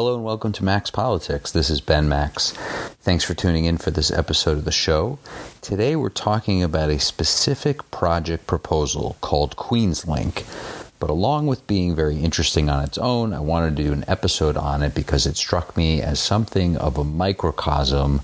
Hello and welcome to Max Politics. This is Ben Max. Thanks for tuning in for this episode of the show. Today we're talking about a specific project proposal called Queenslink. But along with being very interesting on its own, I wanted to do an episode on it because it struck me as something of a microcosm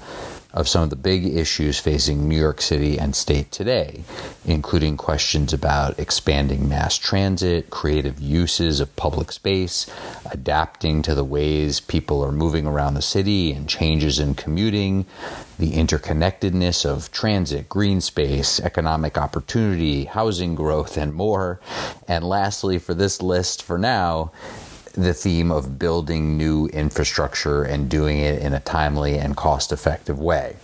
of some of the big issues facing New York City and state today, including questions about expanding mass transit, creative uses of public space, adapting to the ways people are moving around the city and changes in commuting, the interconnectedness of transit, green space, economic opportunity, housing growth, and more. And lastly, for this list for now, the theme of building new infrastructure and doing it in a timely and cost effective way.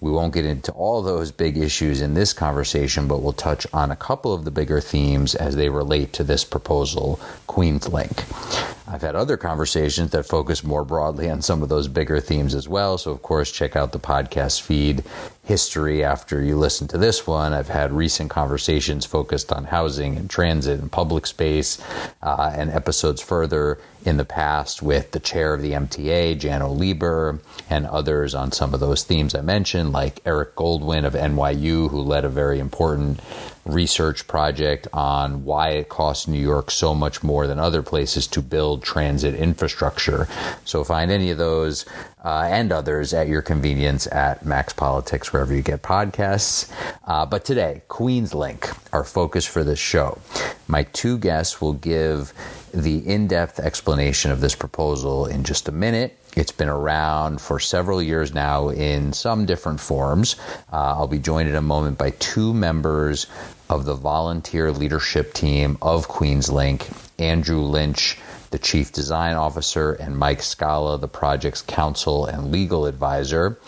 We won't get into all those big issues in this conversation, but we'll touch on a couple of the bigger themes as they relate to this proposal, Queenslink. I've had other conversations that focus more broadly on some of those bigger themes as well. So, of course, check out the podcast feed history after you listen to this one. I've had recent conversations focused on housing and transit and public space, uh, and episodes further in the past with the chair of the MTA, Janno Lieber, and others on some of those themes I mentioned, like Eric Goldwyn of NYU, who led a very important research project on why it costs New York so much more than other places to build transit infrastructure. So find any of those uh, and others at your convenience at Max Politics, wherever you get podcasts. Uh, but today, Queenslink, our focus for this show. My two guests will give the in depth explanation of this proposal in just a minute. It's been around for several years now in some different forms. Uh, I'll be joined in a moment by two members of the volunteer leadership team of Queenslink, Andrew Lynch, the chief design officer, and Mike Scala, the project's counsel and legal advisor.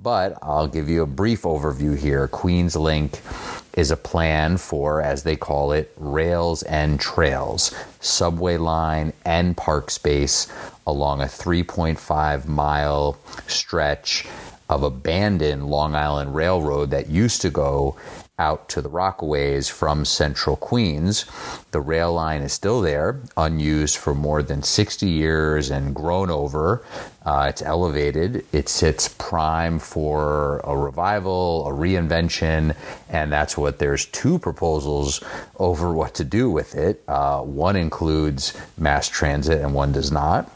But I'll give you a brief overview here. Queenslink is a plan for, as they call it, rails and trails, subway line and park space along a 3.5 mile stretch of abandoned Long Island Railroad that used to go out to the Rockaways from central Queens. The rail line is still there, unused for more than 60 years and grown over. Uh, it's elevated. It sits prime for a revival, a reinvention, and that's what there's two proposals over what to do with it. Uh, one includes mass transit and one does not.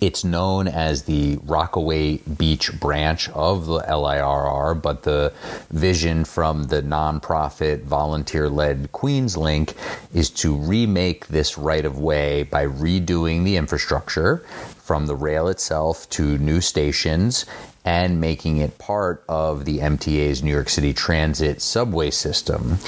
It's known as the Rockaway Beach branch of the LIRR, but the vision from the nonprofit volunteer led Queenslink is to remake this right of way by redoing the infrastructure from the rail itself to new stations and making it part of the MTA's New York City Transit subway system,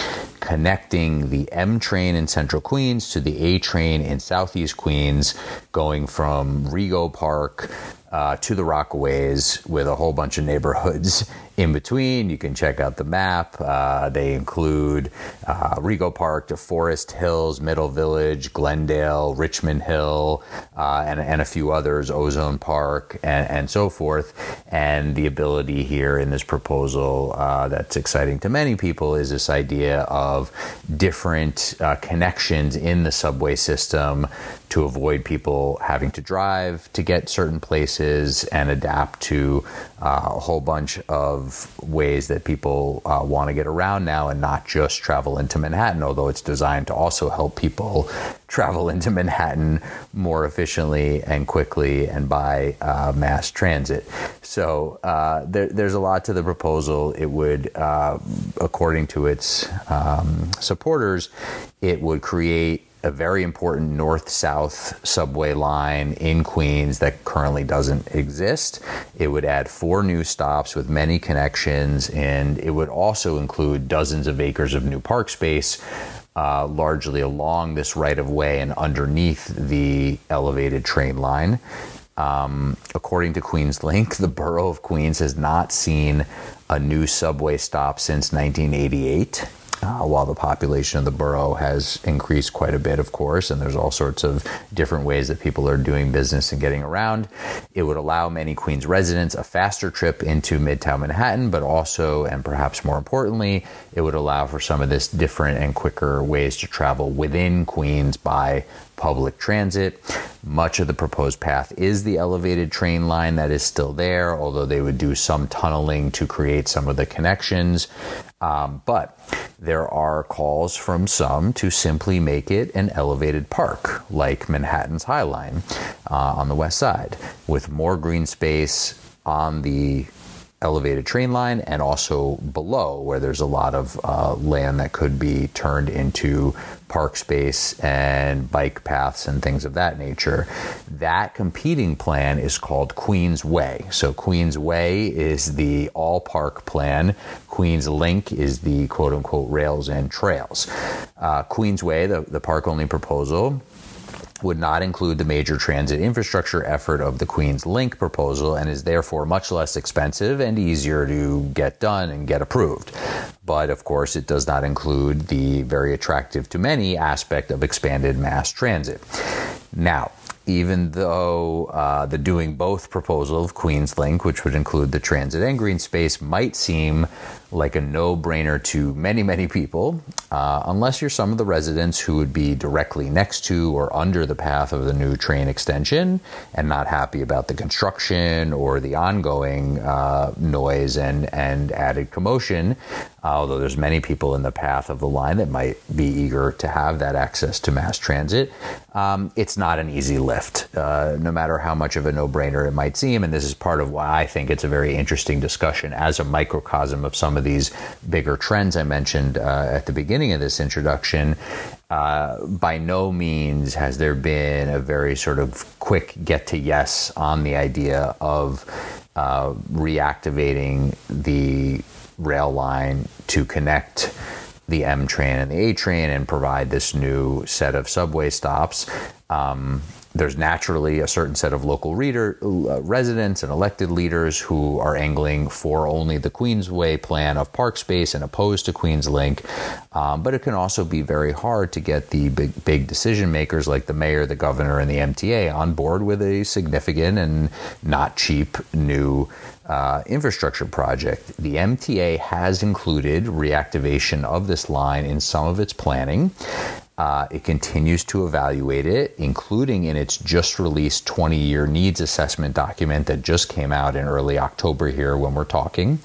connecting the M train in central Queens to the A train in southeast Queens, going from Rego Park uh, to the Rockaways with a whole bunch of neighborhoods in between. You can check out the map. Uh, they include uh, Rego Park to Forest Hills, Middle Village, Glendale, Richmond Hill, uh, and, and a few others, Ozone Park, and, and so forth. And the ability here in this proposal uh, that's exciting to many people is this idea of different uh, connections in the subway system to avoid people having to drive to get certain places and adapt to uh, a whole bunch of ways that people uh, want to get around now and not just travel into Manhattan, although it's designed to also help people travel into Manhattan more efficiently and quickly and by uh, mass transit. So uh, there, there's a lot to the proposal. It would, uh, according to its um, supporters, it would create a very important north south subway line in Queens that currently doesn't exist. It would add four new stops with many connections, and it would also include dozens of acres of new park space. Uh, largely along this right of way and underneath the elevated train line. Um, according to Queenslink, the borough of Queens has not seen a new subway stop since 1988 uh, while the population of the borough has increased quite a bit, of course, and there's all sorts of different ways that people are doing business and getting around. It would allow many Queens residents a faster trip into Midtown Manhattan, but also, and perhaps more importantly, it would allow for some of this different and quicker ways to travel within Queens by public transit. Much of the proposed path is the elevated train line that is still there, although they would do some tunneling to create some of the connections. Um, but there are calls from some to simply make it an elevated park, like Manhattan's High Line uh, on the west side, with more green space on the elevated train line and also below where there's a lot of uh, land that could be turned into park space and bike paths and things of that nature. That competing plan is called Queens Way. So Queens Way is the all park plan. Queens Link is the quote unquote rails and trails. Uh, Queens Way, the, the park only proposal, would not include the major transit infrastructure effort of the Queens Link proposal and is therefore much less expensive and easier to get done and get approved. But of course, it does not include the very attractive to many aspect of expanded mass transit. Now, even though uh, the doing both proposal of Queens Link, which would include the transit and green space, might seem like a no brainer to many, many people, uh, unless you're some of the residents who would be directly next to or under the path of the new train extension and not happy about the construction or the ongoing uh, noise and, and added commotion. although there's many people in the path of the line that might be eager to have that access to mass transit, um, it's not an easy lift, uh, no matter how much of a no brainer it might seem. And this is part of why I think it's a very interesting discussion as a microcosm of some of these bigger trends I mentioned uh, at the beginning of this introduction. Uh, by no means has there been a very sort of quick get to yes on the idea of uh, reactivating the rail line to connect the M train and the A train and provide this new set of subway stops. Um, there's naturally a certain set of local reader, uh, residents and elected leaders who are angling for only the Queensway plan of park space and opposed to Queenslink. Um, but it can also be very hard to get the big, big decision makers like the mayor, the governor, and the MTA on board with a significant and not cheap new uh, infrastructure project. The MTA has included reactivation of this line in some of its planning. Uh, it continues to evaluate it, including in its just released 20 year needs assessment document that just came out in early October here when we're talking.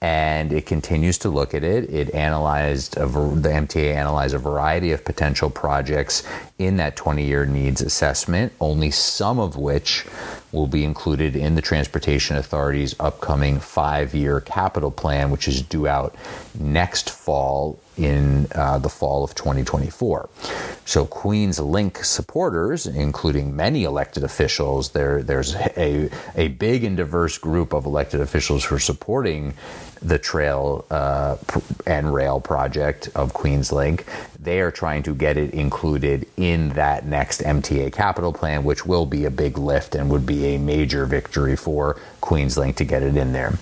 And it continues to look at it. It analyzed, a, the MTA analyzed a variety of potential projects in that 20 year needs assessment, only some of which will be included in the Transportation Authority's upcoming five year capital plan, which is due out next fall in uh, the fall of 2024. So, Queens Link supporters, including many elected officials, there, there's a, a big and diverse group of elected officials who are supporting the trail uh, and rail project of Queenslink. They are trying to get it included in that next MTA capital plan, which will be a big lift and would be a major victory for Queenslink to get it in there.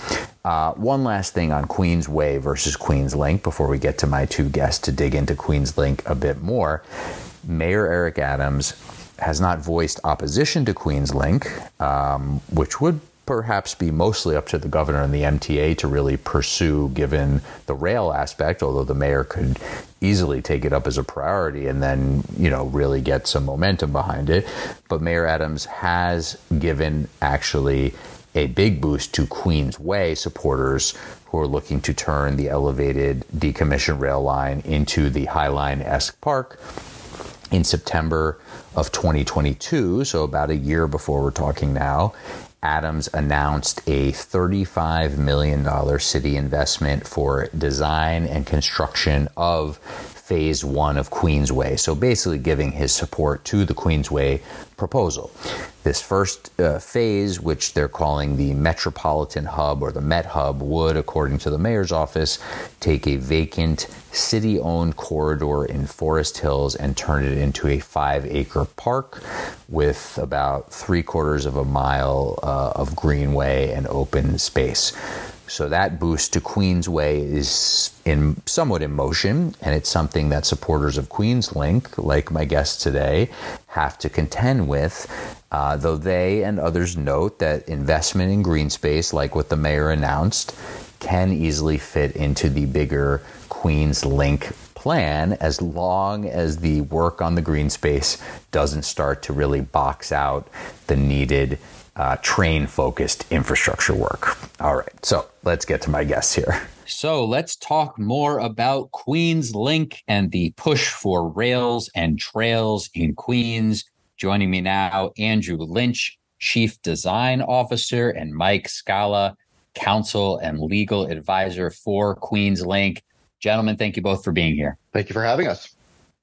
Uh, one last thing on Queens Way versus Queens Link before we get to my two guests to dig into Queens Link a bit more. Mayor Eric Adams has not voiced opposition to Queens Link, um, which would perhaps be mostly up to the governor and the MTA to really pursue, given the rail aspect, although the mayor could easily take it up as a priority and then, you know, really get some momentum behind it. But Mayor Adams has given actually a big boost to Queens Way supporters who are looking to turn the elevated decommissioned rail line into the High Line esque park in September of 2022, so about a year before we're talking now, Adams announced a $35 million city investment for design and construction of phase one of Queensway. So basically, giving his support to the Queensway proposal. This first uh, phase, which they're calling the Metropolitan Hub or the Met Hub, would, according to the mayor's office, take a vacant city owned corridor in Forest Hills and turn it into a five acre park with about three quarters of a mile uh, of greenway and open space. So that boost to Queensway is in somewhat in motion, and it's something that supporters of QueensLink, like my guest today, have to contend with. Uh, though they and others note that investment in green space, like what the mayor announced, can easily fit into the bigger QueensLink plan as long as the work on the green space doesn't start to really box out the needed uh, train focused infrastructure work. All right, so let's get to my guests here. So let's talk more about Queens Link and the push for rails and trails in Queens. Joining me now, Andrew Lynch, Chief Design Officer, and Mike Scala, Counsel and Legal Advisor for Queens Link. Gentlemen, thank you both for being here. Thank you for having us.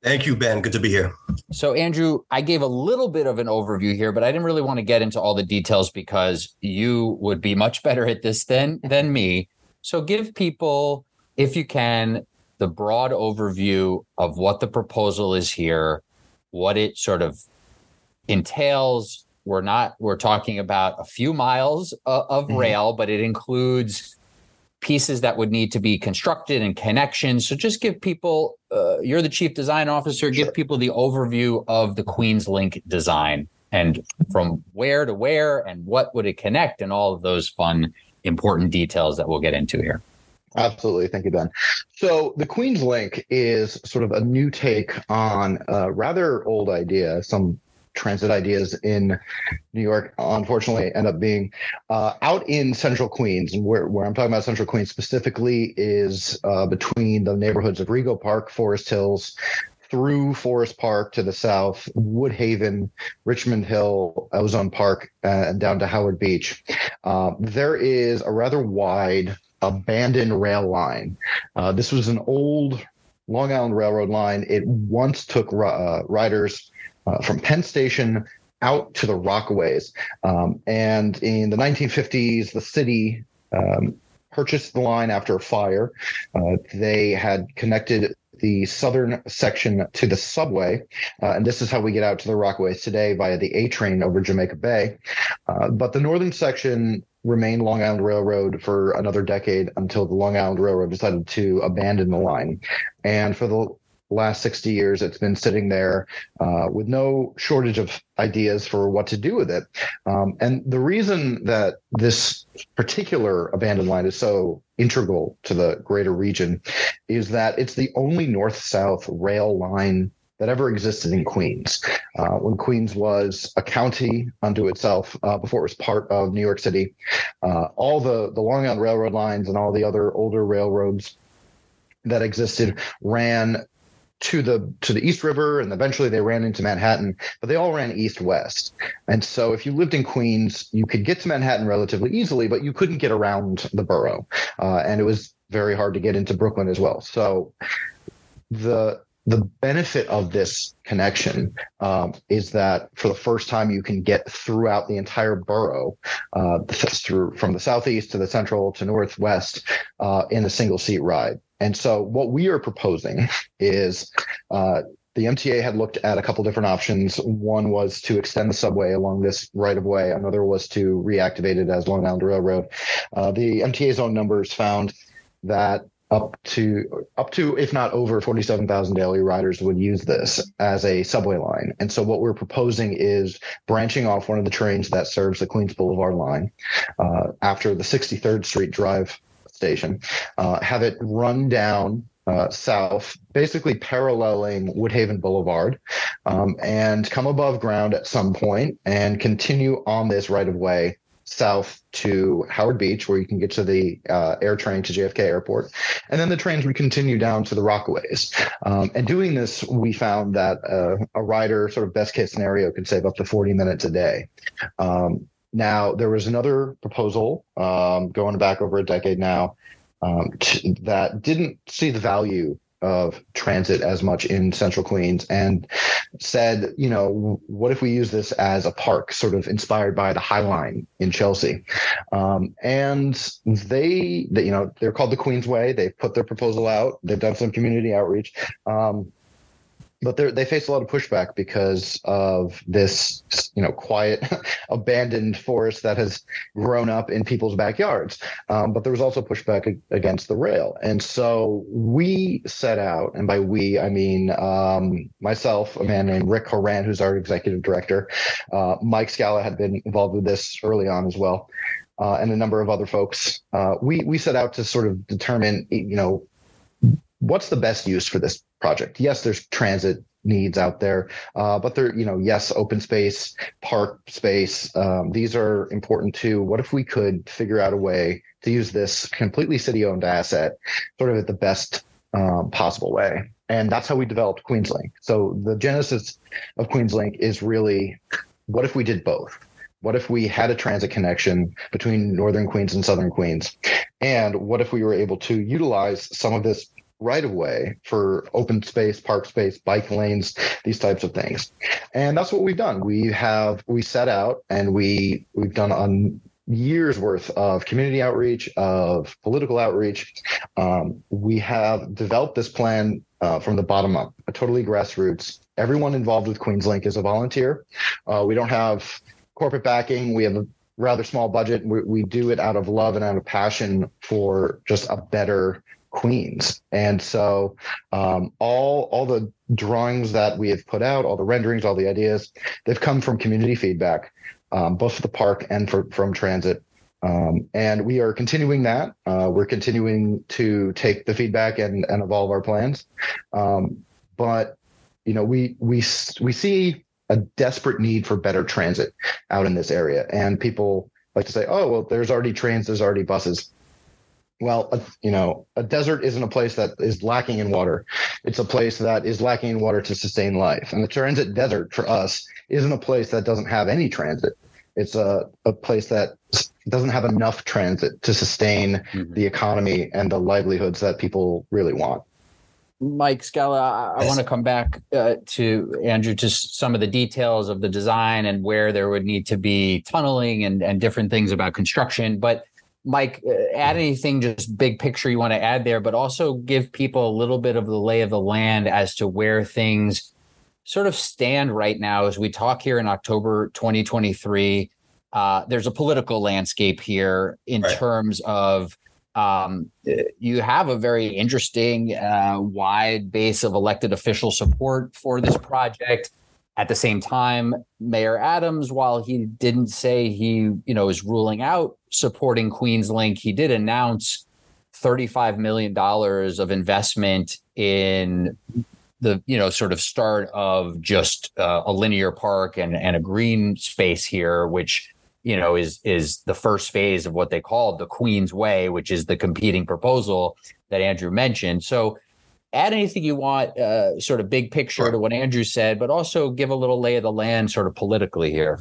Thank you, Ben. Good to be here. So, Andrew, I gave a little bit of an overview here, but I didn't really want to get into all the details because you would be much better at this than than me. So, give people, if you can, the broad overview of what the proposal is here, what it sort of entails. We're not we're talking about a few miles of, of mm-hmm. rail, but it includes pieces that would need to be constructed and connections. So just give people, uh, you're the chief design officer, give people the overview of the Queens Link design and from where to where and what would it connect and all of those fun, important details that we'll get into here. Absolutely. Thank you, Ben. So the Queens Link is sort of a new take on a rather old idea. Some transit ideas in New York, unfortunately, end up being uh, out in central Queens. And where, where I'm talking about central Queens specifically is uh, between the neighborhoods of Rego Park, Forest Hills, through Forest Park to the south, Woodhaven, Richmond Hill, Ozone Park, uh, and down to Howard Beach. Uh, there is a rather wide abandoned rail line. Uh, this was an old Long Island Railroad line. It once took uh, riders uh, from Penn Station out to the Rockaways. Um, and in the 1950s, the city um, purchased the line after a fire. Uh, they had connected the southern section to the subway. Uh, and this is how we get out to the Rockaways today via the A train over Jamaica Bay. Uh, but the northern section remained Long Island Railroad for another decade until the Long Island Railroad decided to abandon the line. And for the last 60 years it's been sitting there uh, with no shortage of ideas for what to do with it um, and the reason that this particular abandoned line is so integral to the greater region is that it's the only north-south rail line that ever existed in Queens. Uh, when Queens was a county unto itself uh, before it was part of New York City, uh, all the, the Long Island Railroad lines and all the other older railroads that existed ran to the to the East River, and eventually they ran into Manhattan, but they all ran east west. And so, if you lived in Queens, you could get to Manhattan relatively easily, but you couldn't get around the borough, uh, and it was very hard to get into Brooklyn as well. So, the the benefit of this connection um, is that for the first time you can get throughout the entire borough uh, through from the southeast to the central to northwest uh, in a single seat ride and so what we are proposing is uh, the MTA had looked at a couple different options. One was to extend the subway along this right of way. Another was to reactivate it as Long Island Railroad. Uh, the MTA's own numbers found that up to up to if not over 47,000 daily riders would use this as a subway line. And so what we're proposing is branching off one of the trains that serves the Queens Boulevard line uh, after the 63rd Street Drive station, uh, have it run down uh, south, basically paralleling Woodhaven Boulevard, um, and come above ground at some point and continue on this right of way south to Howard Beach, where you can get to the uh, air train to JFK Airport. And then the trains would continue down to the Rockaways. Um, and doing this, we found that uh, a rider, sort of best case scenario, could save up to 40 minutes a day. Um, now, there was another proposal um, going back over a decade now um, that didn't see the value of transit as much in central Queens and said, you know, what if we use this as a park, sort of inspired by the High Line in Chelsea? Um, and they, you know, they're called the Queensway. They put their proposal out. They've done some community outreach. Um, but they face a lot of pushback because of this, you know, quiet, abandoned forest that has grown up in people's backyards. Um, but there was also pushback against the rail, and so we set out, and by we I mean um, myself, a man named Rick Horan, who's our executive director. Uh, Mike Scala had been involved with this early on as well. Uh, and a number of other folks. Uh, we we set out to sort of determine, you know, what's the best use for this project. Yes, there's transit needs out there, uh, but there, you know, yes, open space, park space, um, these are important too. What if we could figure out a way to use this completely city-owned asset, sort of at the best um, possible way? And that's how we developed Queenslink. So the genesis of Queenslink is really, what if we did both? What if we had a transit connection between northern Queens and southern Queens? And what if we were able to utilize some of this right of way for open space, park space, bike lanes, these types of things. And that's what we've done. We have we set out and we we've done on years worth of community outreach, of political outreach. Um, we have developed this plan uh, from the bottom up, a totally grassroots. Everyone involved with Queenslink is a volunteer. Uh, we don't have corporate backing. We have a rather small budget. We, we do it out of love and out of passion for just a better Queens. And so um, all all the drawings that we have put out, all the renderings, all the ideas, they've come from community feedback, um, both for the park and for, from transit. Um, and we are continuing that. Uh, we're continuing to take the feedback and, and evolve our plans. Um, but you know, we we we see a desperate need for better transit out in this area, and people like to say, "Oh, well, there's already trains, there's already buses." Well, a, you know, a desert isn't a place that is lacking in water. It's a place that is lacking in water to sustain life. And the transit desert for us isn't a place that doesn't have any transit. It's a, a place that doesn't have enough transit to sustain mm-hmm. the economy and the livelihoods that people really want. Mike Scala, I, I want to come back uh, to Andrew, just some of the details of the design and where there would need to be tunneling and, and different things about construction. But Mike, uh, add anything just big picture you want to add there, but also give people a little bit of the lay of the land as to where things sort of stand right now as we talk here in October 2023. Uh, there's a political landscape here in right. terms of um, you have a very interesting, uh, wide base of elected official support for this project. At the same time, Mayor Adams, while he didn't say he, you know, is ruling out supporting Queenslink, he did announce $35 million of investment in the, you know, sort of start of just uh, a linear park and, and a green space here, which, you know, is is the first phase of what they called the Queen's Way, which is the competing proposal that Andrew mentioned. So add anything you want, uh, sort of big picture sure. to what Andrew said, but also give a little lay of the land, sort of politically here.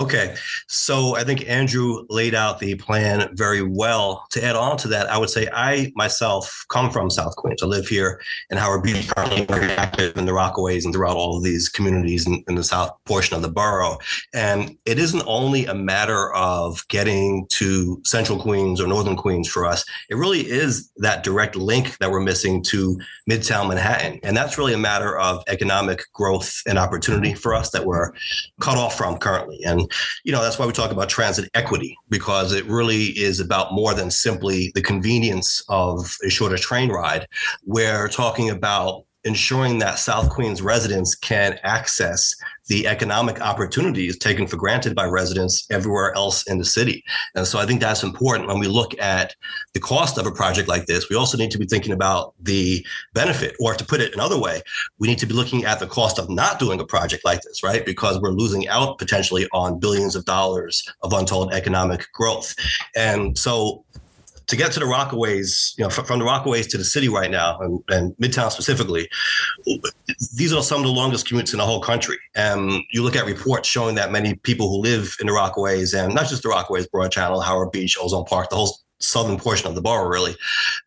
Okay. So I think Andrew laid out the plan very well. To add on to that, I would say I myself come from South Queens. I live here in Howard Beach, currently very active in the Rockaways and throughout all of these communities in, in the south portion of the borough. And it isn't only a matter of getting to central Queens or northern Queens for us. It really is that direct link that we're missing to Midtown Manhattan. And that's really a matter of economic growth and opportunity for us that we're cut off from currently. And you know, that's why we talk about transit equity, because it really is about more than simply the convenience of a shorter train ride. We're talking about ensuring that South Queens residents can access the economic opportunities taken for granted by residents everywhere else in the city. And so I think that's important when we look at the cost of a project like this. We also need to be thinking about the benefit, or to put it another way, we need to be looking at the cost of not doing a project like this, right? Because we're losing out potentially on billions of dollars of untold economic growth. And so to get to the Rockaways, you know, from, the Rockaways to the city right now, and, and, Midtown specifically, these are some of the longest commutes in the whole country. And you look at reports showing that many people who live in the Rockaways, and not just the Rockaways, Broad Channel, Howard Beach, Ozone Park, the whole southern portion of the borough, really,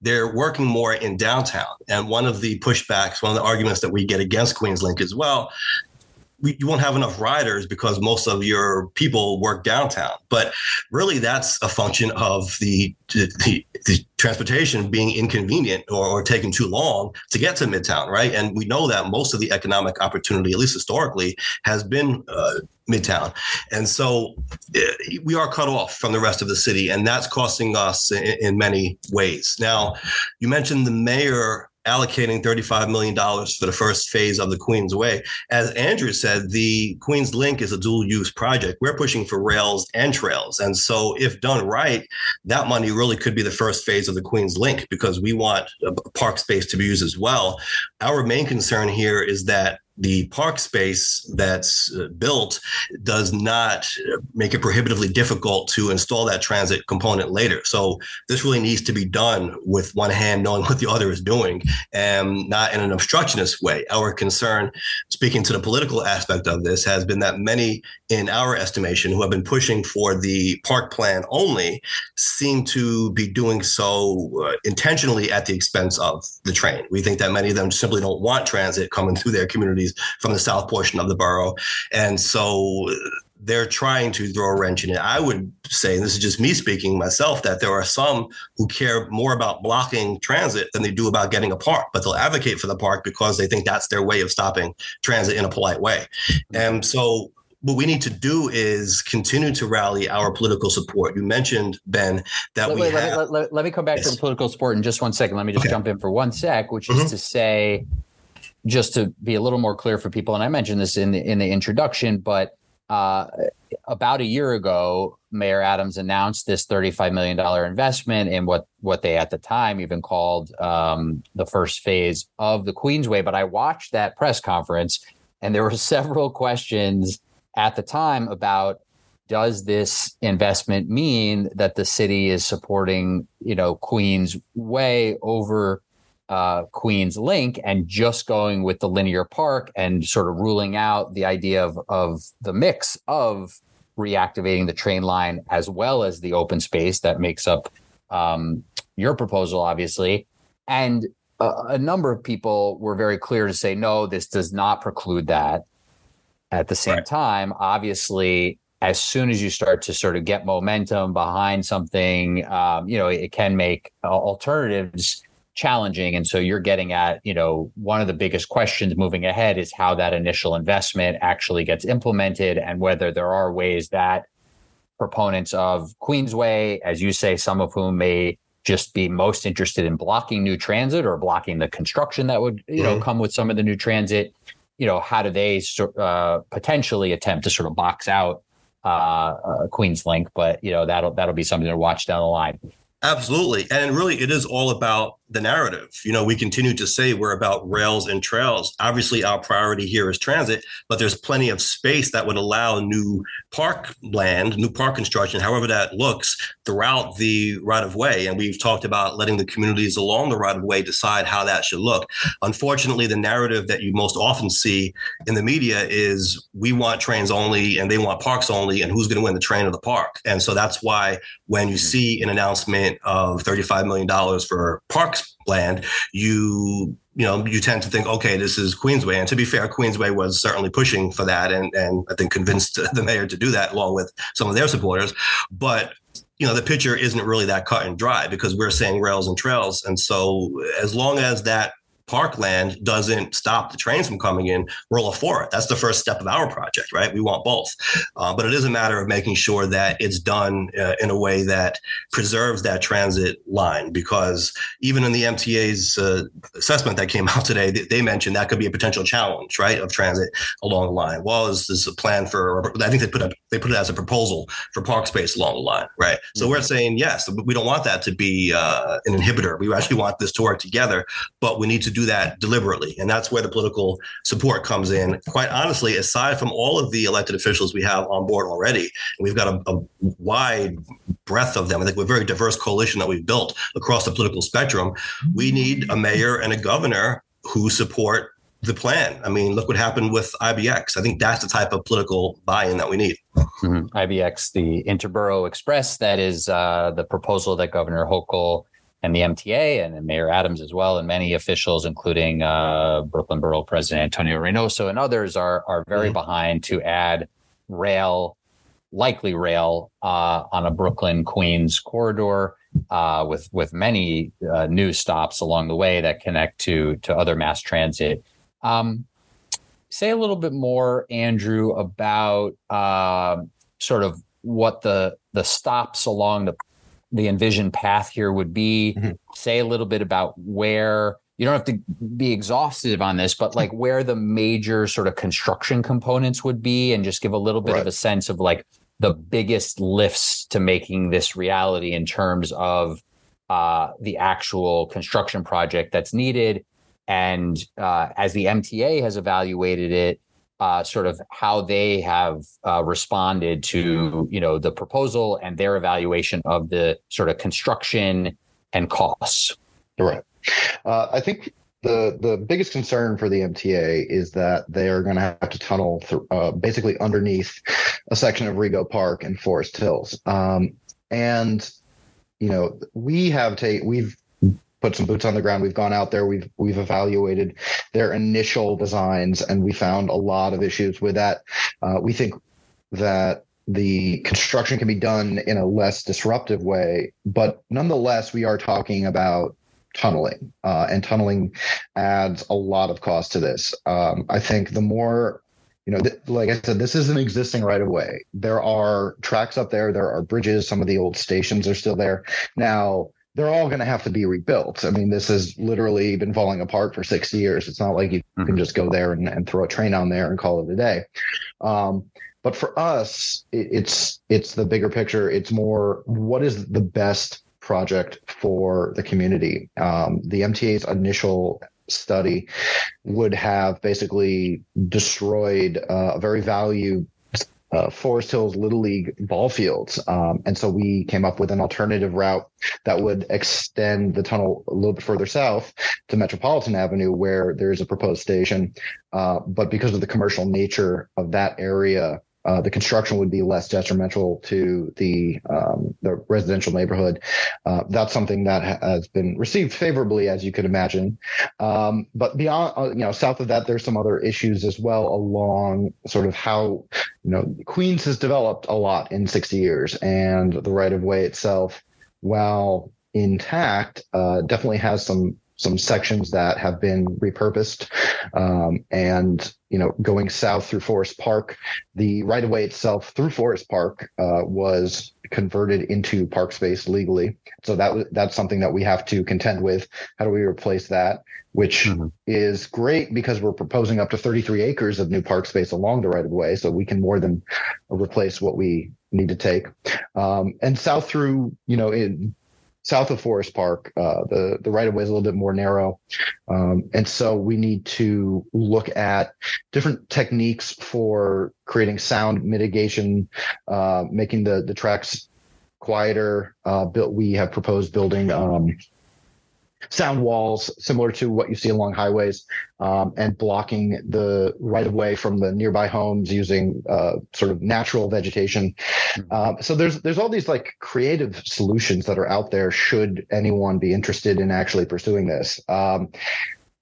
they're working more in downtown. And one of the pushbacks, one of the arguments that we get against Queenslink as well you won't have enough riders because most of your people work downtown. But really, that's a function of the, the, the transportation being inconvenient or, or, taking too long to get to Midtown, right? And we know that most of the economic opportunity, at least historically, has been uh, Midtown. And so uh, we are cut off from the rest of the city, and that's costing us in, in many ways. Now, you mentioned the mayor allocating $35 million for the first phase of the Queens Way. As Andrew said, the Queens Link is a dual use project. We're pushing for rails and trails. And so, if done right, that money really could be the first phase of the Queens Link because we want uh, park space to be used as well. Our main concern here is that the park space that's uh, built does not make it prohibitively difficult to install that transit component later. So this really needs to be done with one hand knowing what the other is doing and not in an obstructionist way. Our concern, speaking to the political aspect of this, has been that many in our estimation who have been pushing for the park plan only seem to be doing so uh, intentionally at the expense of the train. We think that many of them simply don't want transit coming through their communities from the south portion of the borough. And so uh, they're trying to throw a wrench in it. I would say, and this is just me speaking myself, that there are some who care more about blocking transit than they do about getting a park, but they'll advocate for the park because they think that's their way of stopping transit in a polite way. And so what we need to do is continue to rally our political support. You mentioned Ben that wait, we wait, have. Let, let, let, me come back yes. to the political support in just one second. Let me just okay. jump in for one sec, which is mm-hmm. to say just to be a little more clear for people, and I mentioned this in the in the introduction, but uh, about a year ago, Mayor Adams announced this $35 million investment in what what they at the time even called um, the first phase of the Queensway. But I watched that press conference, and there were several questions at the time about does this investment mean that the city is supporting you know Queens Way over uh, Queens Link and just going with the linear park and sort of ruling out the idea of, of the mix of reactivating the train line as well as the open space that makes up um, your proposal, obviously. And a, a number of people were very clear to say, no, this does not preclude that. At the same right. time, obviously, as soon as you start to sort of get momentum behind something, um, you know, it can make uh, alternatives challenging and so you're getting at you know one of the biggest questions moving ahead is how that initial investment actually gets implemented and whether there are ways that proponents of queensway as you say some of whom may just be most interested in blocking new transit or blocking the construction that would you know mm-hmm. come with some of the new transit you know how do they uh, potentially attempt to sort of box out uh, uh, queens link but you know that'll that'll be something to watch down the line Absolutely. And really, it is all about the narrative. You know, we continue to say we're about rails and trails. Obviously, our priority here is transit, but there's plenty of space that would allow new park land, new park construction, however that looks, throughout the right of way. And we've talked about letting the communities along the right of way decide how that should look. Unfortunately, the narrative that you most often see in the media is we want trains only and they want parks only, and who's going to win the train or the park. And so that's why when you mm-hmm. see an announcement of $35 million for parks land, you you know, you tend to think, okay, this is Queensway. And to be fair, Queensway was certainly pushing for that and, and I think convinced the mayor to do that along with some of their supporters. But you know, the picture isn't really that cut and dry because we're saying rails and trails. And so as long as that parkland doesn't stop the trains from coming in, we're all for it. That's the first step of our project, right? We want both. Uh, but it is a matter of making sure that it's done uh, in a way that preserves that transit line because even in the MTA's uh, assessment that came out today, they, they, mentioned that could be a potential challenge, right, of transit along the line. Well, is this a plan for, I think they put, a, they put it as a proposal for park space along the line, right? So mm-hmm. we're saying, yes, we don't want that to be uh, an inhibitor. We actually want this to work together, but we need to do that deliberately. And that's where the political support comes in. Quite honestly, aside from all of the elected officials we have on board already, we've got a, a wide breadth of them. I think we're a very diverse coalition that we've built across the political spectrum. We need a mayor and a governor who support the plan. I mean, look what happened with IBX. I think that's the type of political buy-in that we need. Mm-hmm. IBX, the Interborough Express, that is uh, the proposal that Governor Hochul and the MTA and, Mayor Adams as well, and many officials, including uh, Brooklyn Borough President Antonio Reynoso and others, are are very mm-hmm. behind to add rail, likely rail, uh, on a Brooklyn Queens corridor. Uh, with with many uh, new stops along the way that connect to to other mass transit. Um, say a little bit more, Andrew, about uh, sort of what the the stops along the the envisioned path here would be. Mm-hmm. Say a little bit about where you you don't have to be exhaustive on this, but like where the major sort of construction components would be, and just give a little bit right. of a sense of like the biggest lifts to making this reality in terms of uh, the actual construction project that's needed. And uh, as the MTA has evaluated it, uh, sort of how they have uh, responded to you know the proposal and their evaluation of the sort of construction and costs. Right. Uh, I think the the biggest concern for the MTA is that they are going to have to tunnel through, uh, basically underneath a section of Rego Park and Forest Hills. Um, and you know, we have ta- we've put some boots on the ground. We've gone out there. We've we've evaluated their initial designs, and we found a lot of issues with that. Uh, we think that the construction can be done in a less disruptive way, but nonetheless, we are talking about tunneling, uh, and tunneling adds a lot of cost to this. Um, I think the more you know, th- like I said, this is an existing right of way. There are tracks up there. There are bridges. Some of the old stations are still there. Now, they're all going to have to be rebuilt. I mean, this has literally been falling apart for 60 years. It's not like you mm-hmm. can just go there and, and, throw a train on there and call it a day. Um, but for us, it, it's it's the bigger picture. It's more what is the best project for the community. Um, the MTA's initial study would have basically destroyed uh, a very valued uh, Forest Hills Little League ball fields. Um, and so we came up with an alternative route that would extend the tunnel a little bit further south to Metropolitan Avenue, where there's a proposed station. Uh, but because of the commercial nature of that area, uh, the construction would be less detrimental to the um, the residential neighborhood. Uh, that's something that has been received favorably, as you could imagine. Um, but beyond, uh, you know, south of that, there's some other issues as well along sort of how you know Queens has developed a lot in 60 years, and the right of way itself, while intact, uh, definitely has some some sections that have been repurposed. Um, and, you know, going south through Forest Park, the right of way itself through Forest Park uh, was converted into park space legally. So that that's something that we have to contend with. How do we replace that? Which mm-hmm. is great because we're proposing up to 33 acres of new park space along the right of way. So we can more than replace what we need to take. Um, and south through, you know, in south of Forest Park, uh, the the right of way is a little bit more narrow, um, and so we need to look at different techniques for creating sound mitigation, uh, making the the tracks quieter. Uh, built, we have proposed building. Um, sound walls similar to what you see along highways um, and blocking the right of way from the nearby homes using uh, sort of natural vegetation. Mm-hmm. Uh, so there's there's all these like creative solutions that are out there should anyone be interested in actually pursuing this. Um,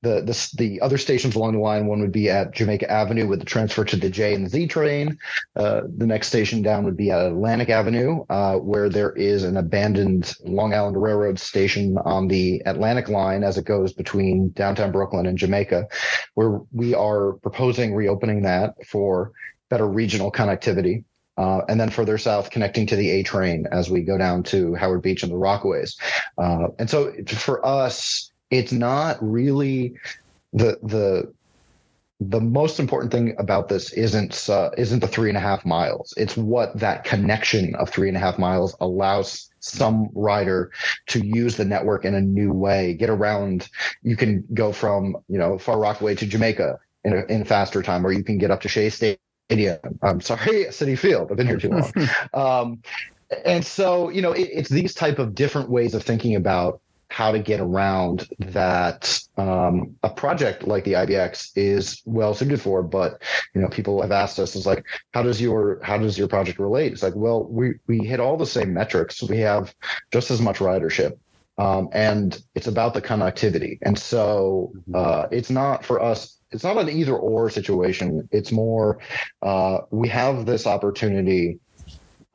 the, the the other stations along the line. One would be at Jamaica Avenue with the transfer to the J and Z train. Uh, the next station down would be at Atlantic Avenue, uh, where there is an abandoned Long Island Railroad station on the Atlantic line as it goes between downtown Brooklyn and Jamaica, where we are proposing reopening that for better regional connectivity. Uh, and then further south, connecting to the A train as we go down to Howard Beach and the Rockaways. Uh, and so for us, it's not really the the the most important thing about this isn't uh, isn't the three and a half miles. It's what that connection of three and a half miles allows some rider to use the network in a new way, get around. You can go from you know Far Rockaway to Jamaica in a, in faster time, or you can get up to Shea Stadium. I'm sorry, Citi Field. I've been here too long. um, and so you know it, it's these type of different ways of thinking about how to get around that um, a project like the IBX is well suited for. But you know, people have asked us, is like, how does your how does your project relate? It's like, well, we we hit all the same metrics. We have just as much ridership. Um, and it's about the connectivity. And so mm-hmm. uh, it's not for us, it's not an either or situation. It's more uh, we have this opportunity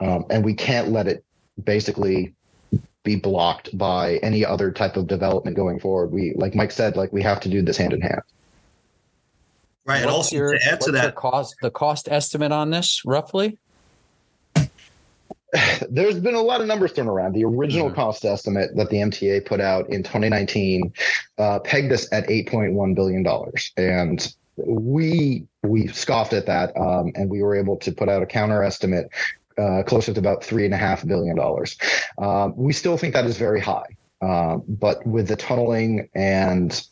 um, and we can't let it basically be blocked by any other type of development going forward. We, like Mike said, like we have to do this hand in hand. Right. And also your, to add to that cost, the cost estimate on this roughly. there's been a lot of numbers thrown around. The original mm-hmm. cost estimate that the MTA put out in 2019 uh, pegged this at 8.1 billion dollars, and we we scoffed at that, um, and we were able to put out a counter estimate uh, closer to about three and a half billion dollars. Um, we still think that is very high, uh, but with the tunneling and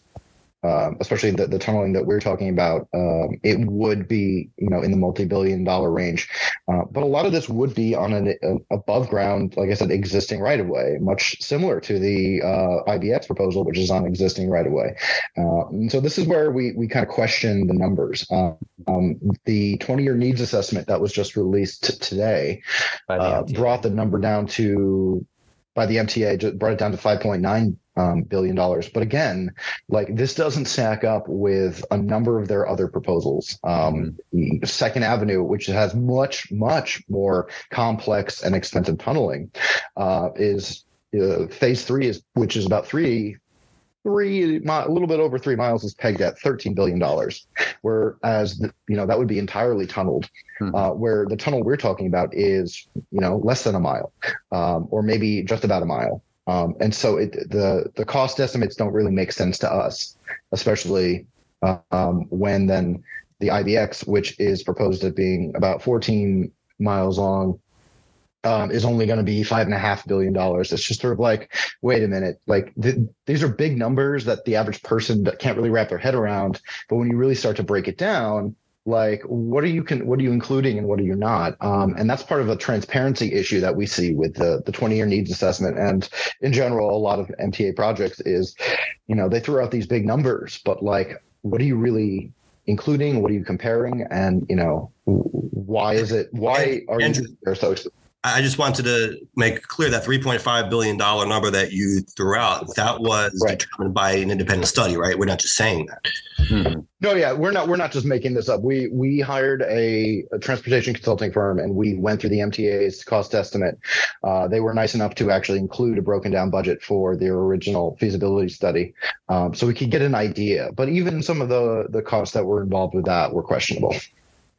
um, especially the, the tunneling that we're talking about, um, it would be you know in the multi-billion dollar range. Uh, but a lot of this would be on an, an, above ground, like I said, existing right of way, much similar to the uh, IBX proposal, which is on existing right of way. Uh, and so this is where we we kind of question the numbers. Um, the 20 year needs assessment that was just released t- today uh, brought the number down to by the MTA, brought it down to 5.9 um, billion dollars. But again, like this doesn't stack up with a number of their other proposals. Um, Second Avenue, which has much, much more complex and expensive tunneling, uh, is uh, phase three is which is about three three a little bit over three miles is pegged at 13 billion dollars whereas the, you know that would be entirely tunneled hmm. uh, where the tunnel we're talking about is you know less than a mile um, or maybe just about a mile um, and so it, the the cost estimates don't really make sense to us, especially um, when then the IBX, which is proposed at being about 14 miles long, um, is only going to be five and a half billion dollars. It's just sort of like, wait a minute, like th- these are big numbers that the average person can't really wrap their head around. But when you really start to break it down, like what are you can what are you including and what are you not? Um, and that's part of a transparency issue that we see with the the 20 year needs assessment. And in general a lot of mta projects is you know they throw out these big numbers but like what are you really including? What are you comparing? And you know why is it why are you so expensive I just wanted to make clear that $3.5 billion number that you threw out, that was right. determined by an independent study, right? We're not just saying that. Mm-hmm. No, yeah, we're not. We're not just making this up. We we hired a, a transportation consulting firm, and we went through the MTA's cost estimate. Uh, they were nice enough to actually include a broken down budget for their original feasibility study, um, so we could get an idea. But even some of the the costs that were involved with that were questionable.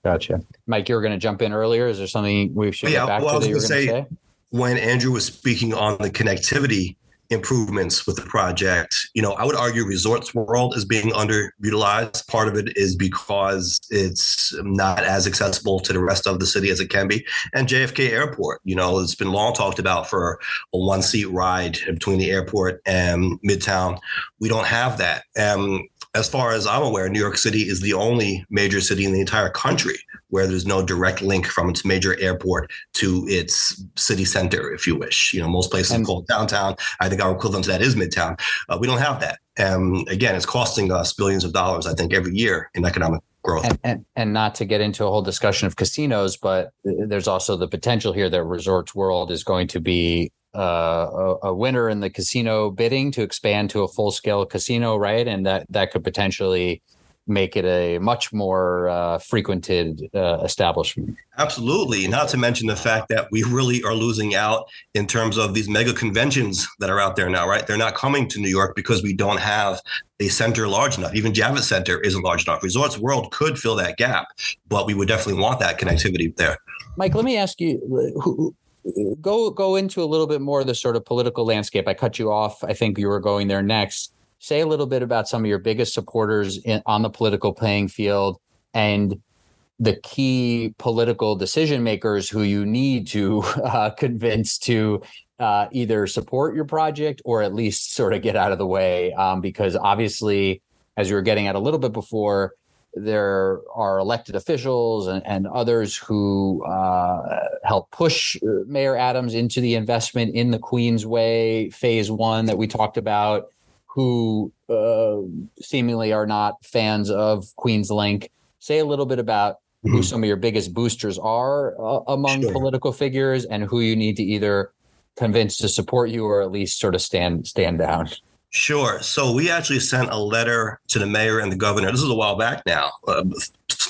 Gotcha. Mike, you were going to jump in earlier. Is there something we should yeah, get back well, to that you were going to say? When Andrew was speaking on the connectivity improvements with the project, you know, I would argue Resorts World is being underutilized. Part of it is because it's not as accessible to the rest of the city as it can be. And JFK Airport, you know, it's been long talked about for a one seat ride between the airport and Midtown. We don't have that. Um, as far as I'm aware, New York City is the only major city in the entire country where there's no direct link from its major airport to its city center, if you wish. You know, most places and, call downtown. I think our equivalent to that is Midtown. Uh, we don't have that. And again, it's costing us billions of dollars, I think, every year in economic growth. And, and, and, not to get into a whole discussion of casinos, but there's also the potential here that Resorts World is going to be uh, a, a, winner in the casino bidding to expand to a full scale casino, right? And that that could potentially make it a much more uh, frequented uh, establishment. Absolutely. Not to mention the fact that we really are losing out in terms of these mega conventions that are out there now, right? They're not coming to New York because we don't have a center large enough. Even Javits Center isn't large enough. Resorts World could fill that gap, but we would definitely want that connectivity there. Mike, let me ask you who, go go into a little bit more of the sort of political landscape. I cut you off. I think you were going there next. Say a little bit about some of your biggest supporters in, on the political playing field and the key political decision makers who you need to uh, convince to uh, either support your project or at least sort of get out of the way. Um, because obviously, as you were getting at a little bit before, there are elected officials and, and others who uh, help push uh, Mayor Adams into the investment in the Queensway phase one that we talked about, who uh, seemingly are not fans of QueensLink. Say a little bit about who mm-hmm. some of your biggest boosters are uh, among sure. political figures and who you need to either convince to support you or at least sort of stand stand down. Sure. So we actually sent a letter to the mayor and the governor. This is a while back now, uh,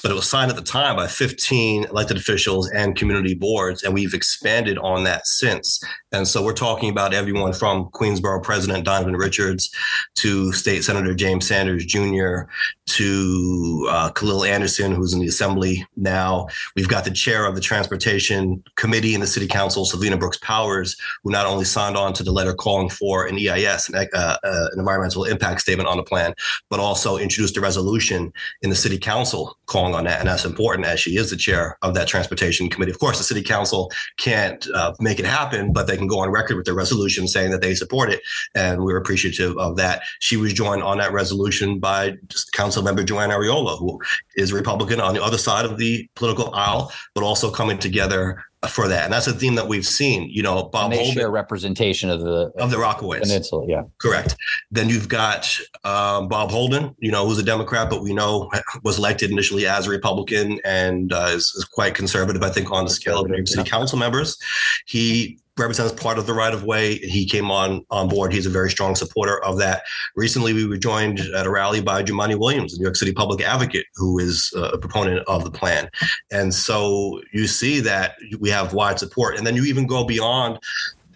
but it was signed at the time by 15 elected officials and community boards, and we've expanded on that since. And so we're talking about everyone from Queensborough President Donovan Richards to State Senator James Sanders Jr. to uh, Khaleel Anderson, who's in the Assembly now. We've got the chair of the Transportation Committee in the City Council, Selvena Brooks Powers, who not only signed on to the letter calling for an EIS, an, uh, uh, an environmental impact statement on the plan, but also introduced a resolution in the City Council calling on that. And that's important as she is the chair of that Transportation Committee. Of course, the City Council can't uh, make it happen, but they can go on record with their resolution saying that they support it. And we're appreciative of that. She was joined on that resolution by Council Member Joann Ariola, who is a Republican on the other side of the political aisle, but also coming together for that. And that's a theme that we've seen. You know, Bob and they Holden, share representation of the of the Rockaways Peninsula. Yeah, correct. Then you've got um, Bob Holden. You know, who's a Democrat, but we know was elected initially as a Republican and uh, is, is, quite conservative. I think on the scale of New York City yeah. Council members, he represents part of the right of way. He came on on board. He's a very strong supporter of that. Recently, we were joined at a rally by Jumaane Williams, the New York City public advocate, who is a proponent of the plan. And so you see that we have wide support. And then you even go beyond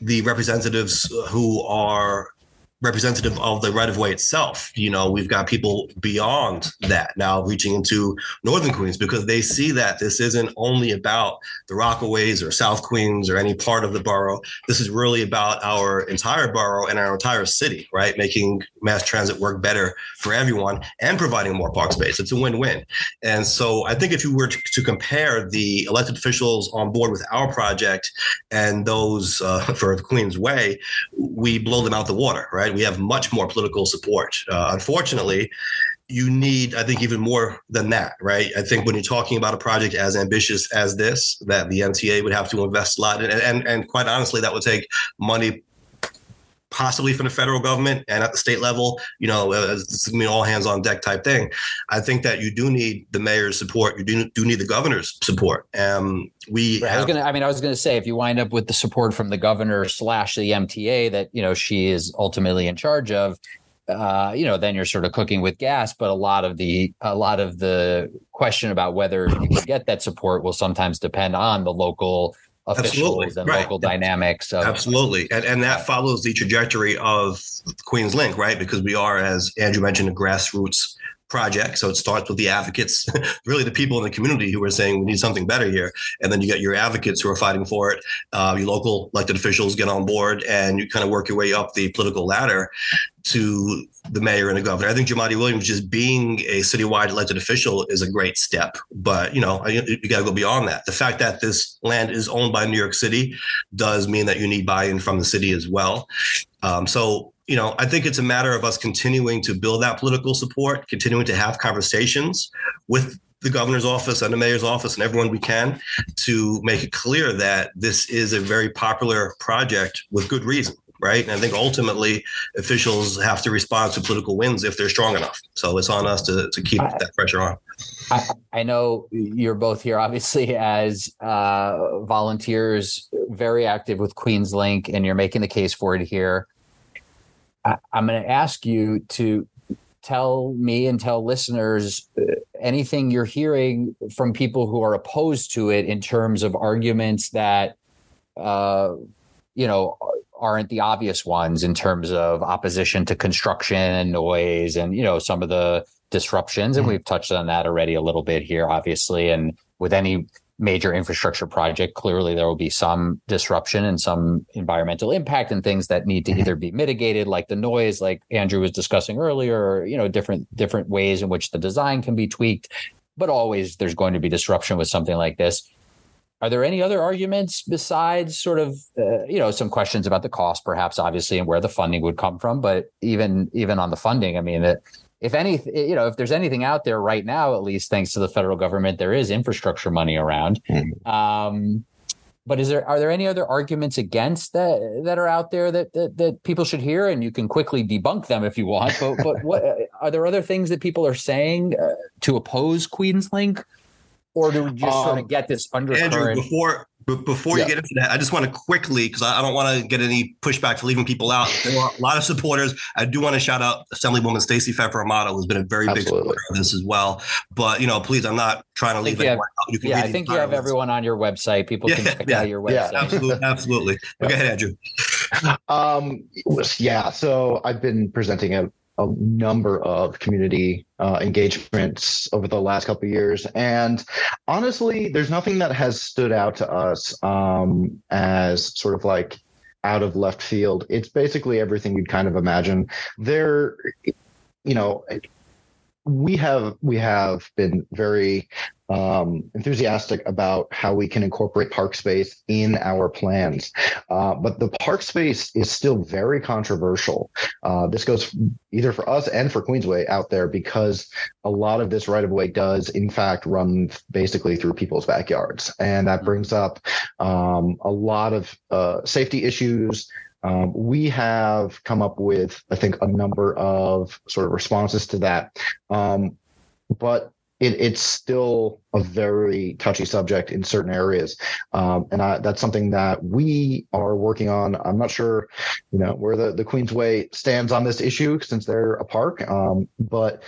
the representatives who are representative of the right of way itself. You know, we've got people beyond that now reaching into Northern Queens because they see that this isn't only about the Rockaways or South Queens or any part of the borough. This is really about our entire borough and our entire city, right? Making mass transit work better for everyone and providing more park space. It's a win win. And so I think if you were to, to compare the elected officials on board with our project and those uh, for the Queens Way, we blow them out the water, right? Right? We have much more political support. Uh, unfortunately, you need, I think, even more than that, right? I think when you're talking about a project as ambitious as this, that the MTA would have to invest a lot, in, and, and and quite honestly, that would take money possibly from the federal government and at the state level, you know, it's going to be all hands on deck type thing. I think that you do need the mayor's support. You do, do need the governor's support. Um, we right. have, I was going to, I mean, I was going to say, if you wind up with the support from the governor slash the MTA that, you know, she is ultimately in charge of, uh, you know, then you're sort of cooking with gas. But a lot of the a lot of the question about whether you can get that support will sometimes depend on the local officials Absolutely. and right. local dynamics. Of- Absolutely. And, and that follows the trajectory of Queens Link, right? Because we are, as Andrew mentioned, a grassroots project. So it starts with the advocates, really the people in the community who are saying we need something better here. And then you get your advocates who are fighting for it. Uh, your local elected officials get on board and you kind of work your way up the political ladder to the mayor and the governor. I think Jumaane Williams just being a citywide elected official is a great step, but you know you, you got to go beyond that. The fact that this land is owned by New York City does mean that you need buy-in from the city as well. Um, so you know, I think it's a matter of us continuing to build that political support, continuing to have conversations with the governor's office and the mayor's office and everyone we can to make it clear that this is a very popular project with good reason right? And I think ultimately officials have to respond to political wins if they're strong enough. So it's on us to, to keep I, that pressure on. I, I, know you're both here, obviously, as uh, volunteers, very active with Queens Link, and you're making the case for it here. I, I'm going to ask you to tell me and tell listeners uh, anything you're hearing from people who are opposed to it in terms of arguments that uh, you know aren't the obvious ones in terms of opposition to construction and noise and you know some of the disruptions and mm-hmm. we've touched on that already a little bit here obviously and with any major infrastructure project clearly there will be some disruption and some environmental impact and things that need to mm-hmm. either be mitigated like the noise like andrew was discussing earlier or you know different different ways in which the design can be tweaked but always there's going to be disruption with something like this are there any other arguments besides sort of uh, you know some questions about the cost, perhaps obviously, and where the funding would come from? But even even on the funding, I mean, it, if any, you know, if there's anything out there right now, at least thanks to the federal government, there is infrastructure money around. Mm-hmm. Um, but is there are there any other arguments against that that are out there that that, that people should hear? And you can quickly debunk them if you want. But but what are there other things that people are saying uh, to oppose Queens Link? or do we just um, sort of um, get this undercurrent? Andrew, before But before yeah. you get into that, I just want to quickly, because I don't want to get any pushback for leaving people out. There are a lot of supporters. I do want to shout out Assemblywoman Stacey Pfeffer Amato, who's been a very Absolutely. big supporter of this as well. But you know, please, I'm not trying to leave anyone out. You can yeah, I think you have everyone on your website. People yeah, can check yeah, out your website. Yeah, absolutely, absolutely. Go ahead, Andrew. Um, yeah. So I've been presenting at a number of community uh, engagements over the last couple of years, and honestly, there's nothing that has stood out to us um, as sort of like out of left field. It's basically everything you'd kind of imagine. There, you know, we have we have been very um, enthusiastic about how we can incorporate park space in our plans. Uh, but the park space is still very controversial. Uh, this goes either for us and for Queensway out there because a lot of this right of way does, in fact, run basically through people's backyards. And that brings up um, a lot of uh, safety issues. Um, we have come up with, I think, a number of sort of responses to that. Um, but it, it's still a very touchy subject in certain areas. Um, and I, that's something that we are working on. I'm not sure, you know, where the, the Queensway stands on this issue since they're a park. Um, but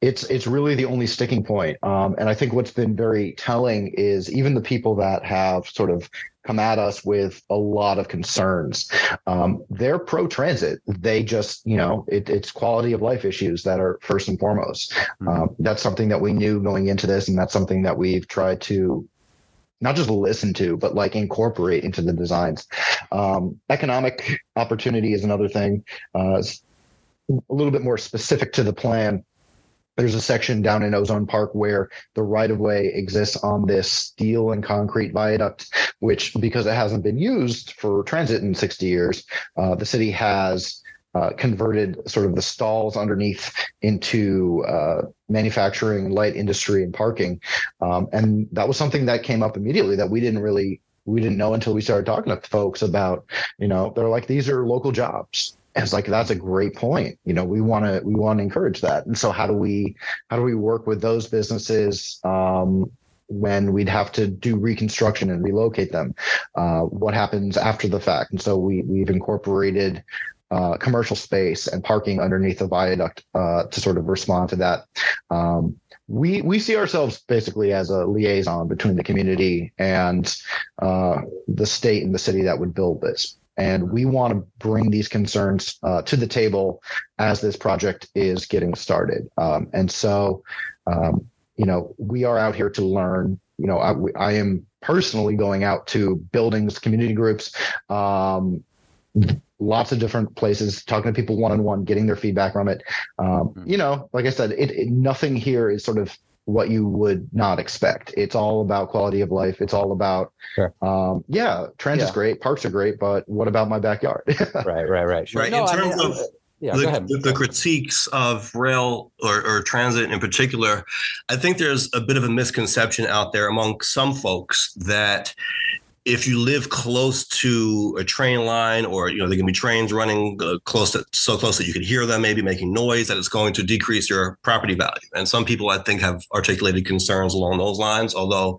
it's it's really the only sticking point. Um, and I think what's been very telling is even the people that have sort of come at us with a lot of concerns. Um, they're pro transit. They just, you know, it, it's quality of life issues that are first and foremost. Mm-hmm. Um, that's something that we knew going into this, and that's something that we've tried to not just listen to, but like incorporate into the designs. Um, economic opportunity is another thing. Uh, a little bit more specific to the plan there's a section down in Ozone Park where the right of way exists on this steel and concrete viaduct, which, because it hasn't been used for transit in 60 years, uh, the city has uh, converted sort of the stalls underneath into uh, manufacturing, light industry, and parking. Um, and that was something that came up immediately that we didn't really we didn't know until we started talking to folks about. You know, they're like these are local jobs and it's like that's a great point. You know we want to we want to encourage that. And so how do we how do we work with those businesses um, when we'd have to do reconstruction and relocate them? Uh, what happens after the fact? And so we we've incorporated uh, commercial space and parking underneath the viaduct uh, to sort of respond to that. Um, we we see ourselves basically as a liaison between the community and uh, the state and the city that would build this and we want to bring these concerns uh, to the table as this project is getting started. Um, and so, um, you know, we are out here to learn. You know, I, I am personally going out to buildings, community groups, um, lots of different places, talking to people one on one, getting their feedback from it. Um, mm-hmm. You know, like I said, it, it, nothing here is sort of what you would not expect. It's all about quality of life. It's all about, sure. um, yeah, transit's yeah. great, parks are great, but what about my backyard? right, right, right. Sure. Right. No, in terms I mean, of yeah, the, the, critiques of rail or, or, transit in particular, I think there's a bit of a misconception out there among some folks that if you live close to a train line or you know there can be trains running uh, close to so close that you can hear them maybe making noise that it's going to decrease your property value. And some people i think have articulated concerns along those lines although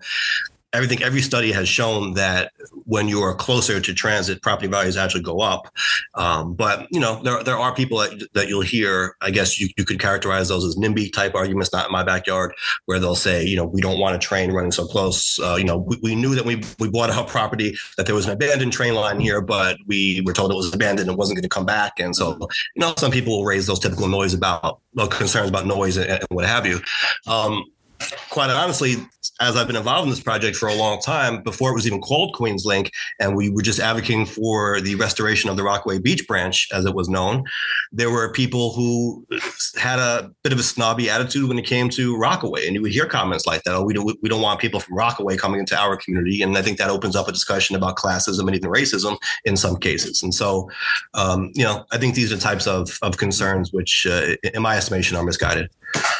everything every study has shown that when you are closer to transit property values actually go up. Um, but you know there, there are people that, that you'll hear i guess you, you could characterize those as nimby type arguments not in my backyard where they'll say you know we don't want a train running so close. Uh, you know we, we knew that we, we bought a property that there was an abandoned train line here but we were told it was abandoned and wasn't going to come back. And so you know some people will raise those typical noise about concerns about noise and, and what have you. Um, quite honestly, as I've been involved in this project for a long time, before it was even called Queens Link, and we were just advocating for the restoration of the Rockaway Beach branch, as it was known, there were people who had a bit of a snobby attitude when it came to Rockaway, and you would hear comments like that. Oh, we don't we don't want people from Rockaway coming into our community, and I think that opens up a discussion about classism and even racism in some cases. And so, um, you know, I think these are types of of concerns which, uh, in my estimation, are misguided.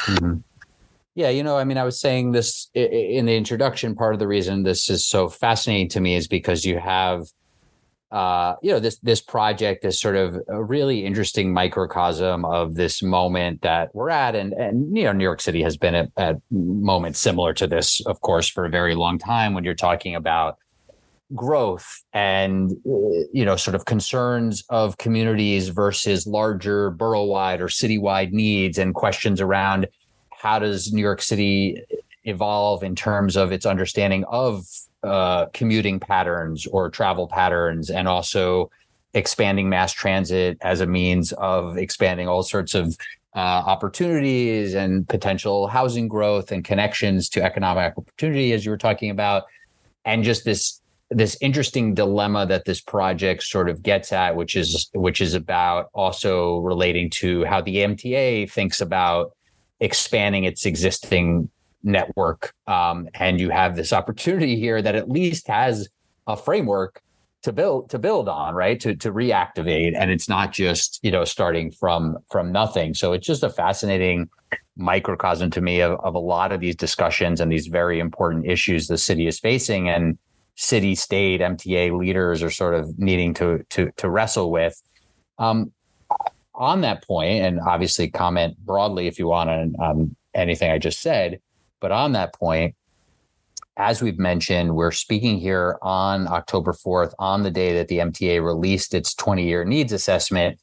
Mm-hmm. Yeah, you know, I mean, I was saying this in the introduction. Part of the reason this is so fascinating to me is because you have, uh, you know, this this project is sort of a really interesting microcosm of this moment that we're at, and and you know, New York City has been at, at moments similar to this, of course, for a very long time. When you're talking about growth and you know sort of concerns of communities versus larger borough-wide or citywide needs and questions around how does New York City evolve in terms of its understanding of uh, commuting patterns or travel patterns and also expanding mass transit as a means of expanding all sorts of uh, opportunities and potential housing growth and connections to economic opportunity as you were talking about and just this this interesting dilemma that this project sort of gets at, which is which is about also relating to how the MTA thinks about expanding its existing network. Um, and you have this opportunity here that at least has a framework to build to build on, right? To to reactivate, and it's not just you know starting from from nothing. So it's just a fascinating microcosm to me of, of a lot of these discussions and these very important issues the city is facing and city state mta leaders are sort of needing to to to wrestle with um, on that point and obviously comment broadly if you want on um, anything i just said but on that point as we've mentioned we're speaking here on october 4th on the day that the mta released its 20 year needs assessment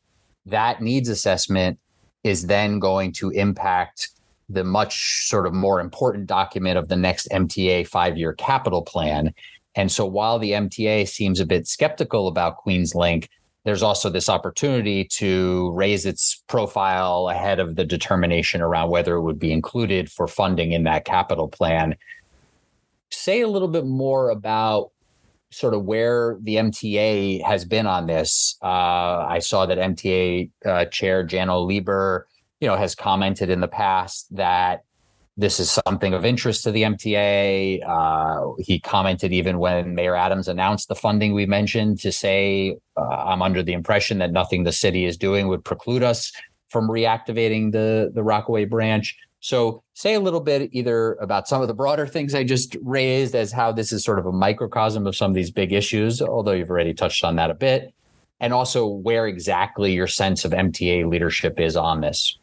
that needs assessment is then going to impact the much sort of more important document of the next MTA five year capital plan. And so while the MTA seems a bit skeptical about Queens Link, there's also this opportunity to raise its profile ahead of the determination around whether it would be included for funding in that capital plan. Say a little bit more about sort of where the MTA has been on this. Uh, I saw that MTA uh, Chair Janno Lieber, you know, has commented in the past that this is something of interest to the MTA. Uh, he commented even when Mayor Adams announced the funding we mentioned to say, uh, I'm under the impression that nothing the city is doing would preclude us from reactivating the, the Rockaway branch. So, say a little bit either about some of the broader things I just raised as how this is sort of a microcosm of some of these big issues, although you've already touched on that a bit, and also where exactly your sense of MTA leadership is on this.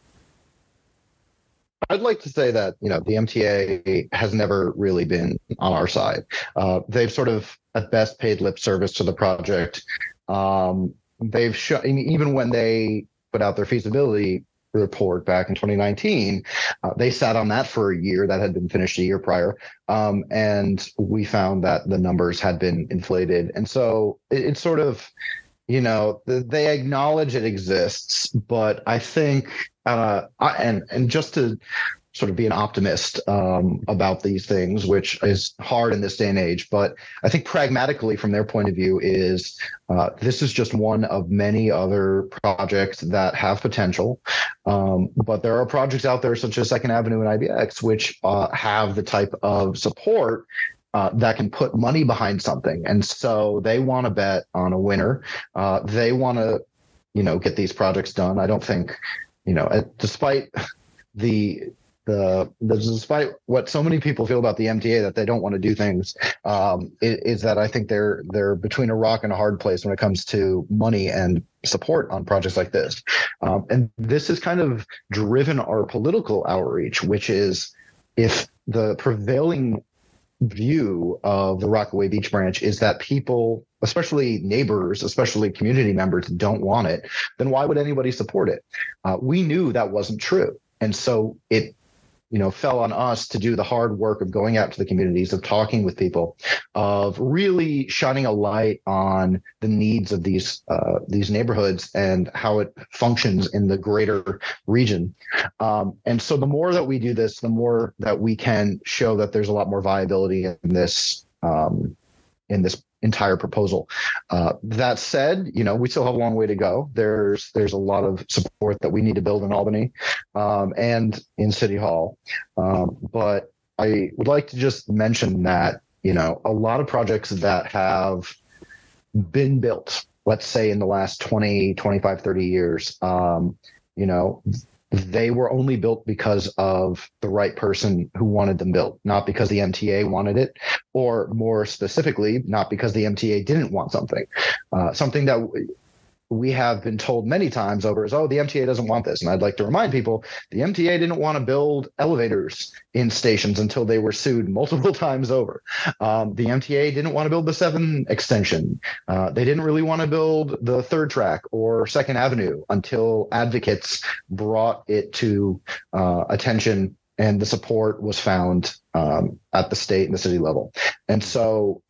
I'd like to say that you know the MTA has never really been on our side. Uh, they've sort of at best paid lip service to the project. Um, they've shown even when they put out their feasibility report back in 2019. Uh, they sat on that for a year that had been finished a year prior. Um, and we found that the numbers had been inflated. And so it, it's sort of, you know, they acknowledge it exists, but I think, uh, I, and, and just to sort of be an optimist um, about these things, which is hard in this day and age. But I think pragmatically, from their point of view, is uh, this is just one of many other projects that have potential. Um, but there are projects out there such as Second Avenue and IBX, which uh, have the type of support uh, that can put money behind something. And so they want to bet on a winner. Uh, they want to, you know, get these projects done. I don't think, you know, despite the the, the despite what so many people feel about the MTA that they don't want to do things um, is, is, that I think they're they're between a rock and a hard place when it comes to money and support on projects like this, um, and this has kind of driven our political outreach, which is if the prevailing view of the Rockaway Beach branch is that people, especially neighbors, especially community members, don't want it, then why would anybody support it? Uh, we knew that wasn't true. And so it you know fell on us to do the hard work of going out to the communities of talking with people of really shining a light on the needs of these uh, these neighborhoods and how it functions in the greater region. Um, and so the more that we do this the more that we can show that there's a lot more viability in this um, in this entire proposal. Uh, that said, you know, we still have a long way to go. There's there's a lot of support that we need to build in Albany um, and in City Hall. Um, but I would like to just mention that you know a lot of projects that have been built, let's say in the last 20, 25, 30 years, um, you know, they were only built because of the right person who wanted them built, not because the MTA wanted it, or more specifically, not because the MTA didn't want something. Uh, something that we have been told many times over is, oh, the MTA doesn't want this. And I'd like to remind people the MTA didn't want to build elevators in stations until they were sued multiple times over. Um, the MTA didn't want to build the 7 extension. Uh, they didn't really want to build the third track or Second Avenue until advocates brought it to uh, attention and the support was found um, at the state and the city level. And so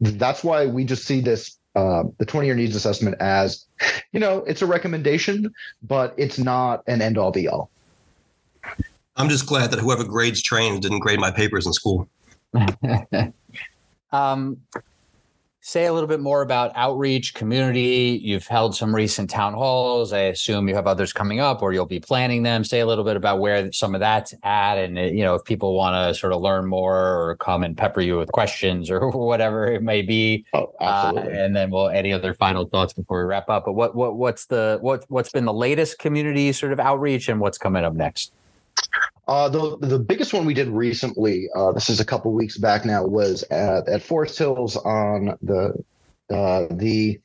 that's why we just see this uh, the 20 year needs assessment as, you know, it's a recommendation, but it's not an end all be all. I'm just glad that whoever grades trains didn't grade my papers in school. um, say a little bit more about outreach, community. You've held some recent town halls. I assume you have others coming up, or you'll be planning them. Say a little bit about where some of that's at, and you know if people want to sort of learn more or come and pepper you with questions or whatever it may be. Oh, absolutely. Uh, and then we'll any other final thoughts before we wrap up. But what what what's the what what's been the latest community sort of outreach, and what's coming up next? Uh, the the biggest one we did recently, uh, this is a couple weeks back now, was at, at Forest Hills on the uh, the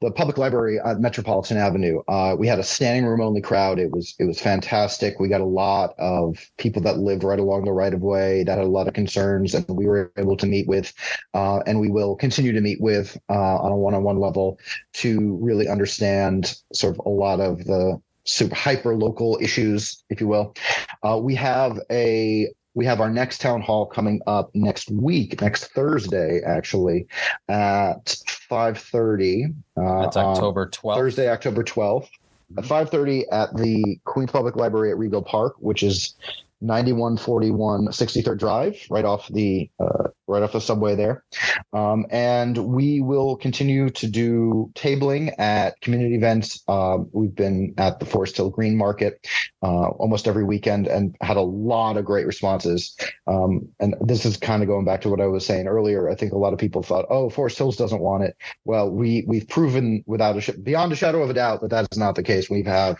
the public library at Metropolitan Avenue. Uh, we had a standing room only crowd. It was it was fantastic. We got a lot of people that lived right along the right of way that had a lot of concerns, and we were able to meet with, uh, and we will continue to meet with uh, on a one on one level to really understand sort of a lot of the super hyper local issues, if you will. Uh, we have a we have our next town hall coming up next week, next Thursday, actually, at five thirty. Uh, That's October twelfth. Thursday, October twelfth. At 5.30 at the Queens Public Library at Rego Park, which is 9141 63rd Drive, right off the uh, right off the subway there. Um, and we will continue to do tabling at community events. Uh, we've been at the Forest Hill Green Market uh, almost every weekend and had a lot of great responses. Um, and this is kind of going back to what I was saying earlier. I think a lot of people thought, "Oh, Forest Hills doesn't want it." Well, we we've proven without a sh- beyond a shadow of a doubt that that is not the case. We have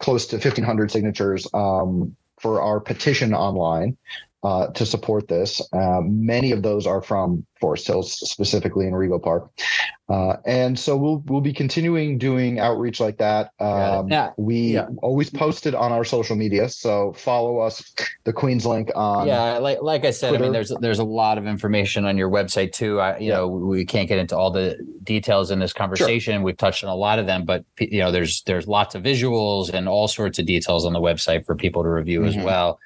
close to 1500 signatures um, for our petition online uh, to support this. Uh, many of those are from Forest Hills, specifically in Rego Park, uh, and so we'll we'll be continuing doing outreach like that. Um, yeah. We yeah. always post it on our social media, so follow us, the Queens Link on. Yeah, like like I said, Twitter. I mean, there's there's a lot of information on your website too. I, you yeah. know, we can't get into all the details in this conversation. Sure. We've touched on a lot of them, but you know, there's there's lots of visuals and all sorts of details on the website for people to review mm-hmm. as well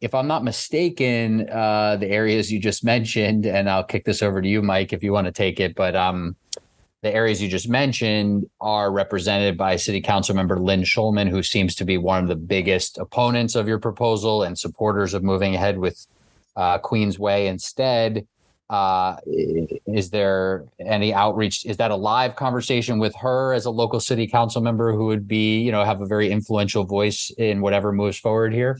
if I'm not mistaken, uh, the areas you just mentioned, and I'll kick this over to you, Mike, if you want to take it. But um, the areas you just mentioned are represented by City Council member Lynn Schulman, who seems to be one of the biggest opponents of your proposal and supporters of moving ahead with uh, Queens Way instead. Uh, is there any outreach? Is that a live conversation with her as a local city council member who would be, you know, have a very influential voice in whatever moves forward here?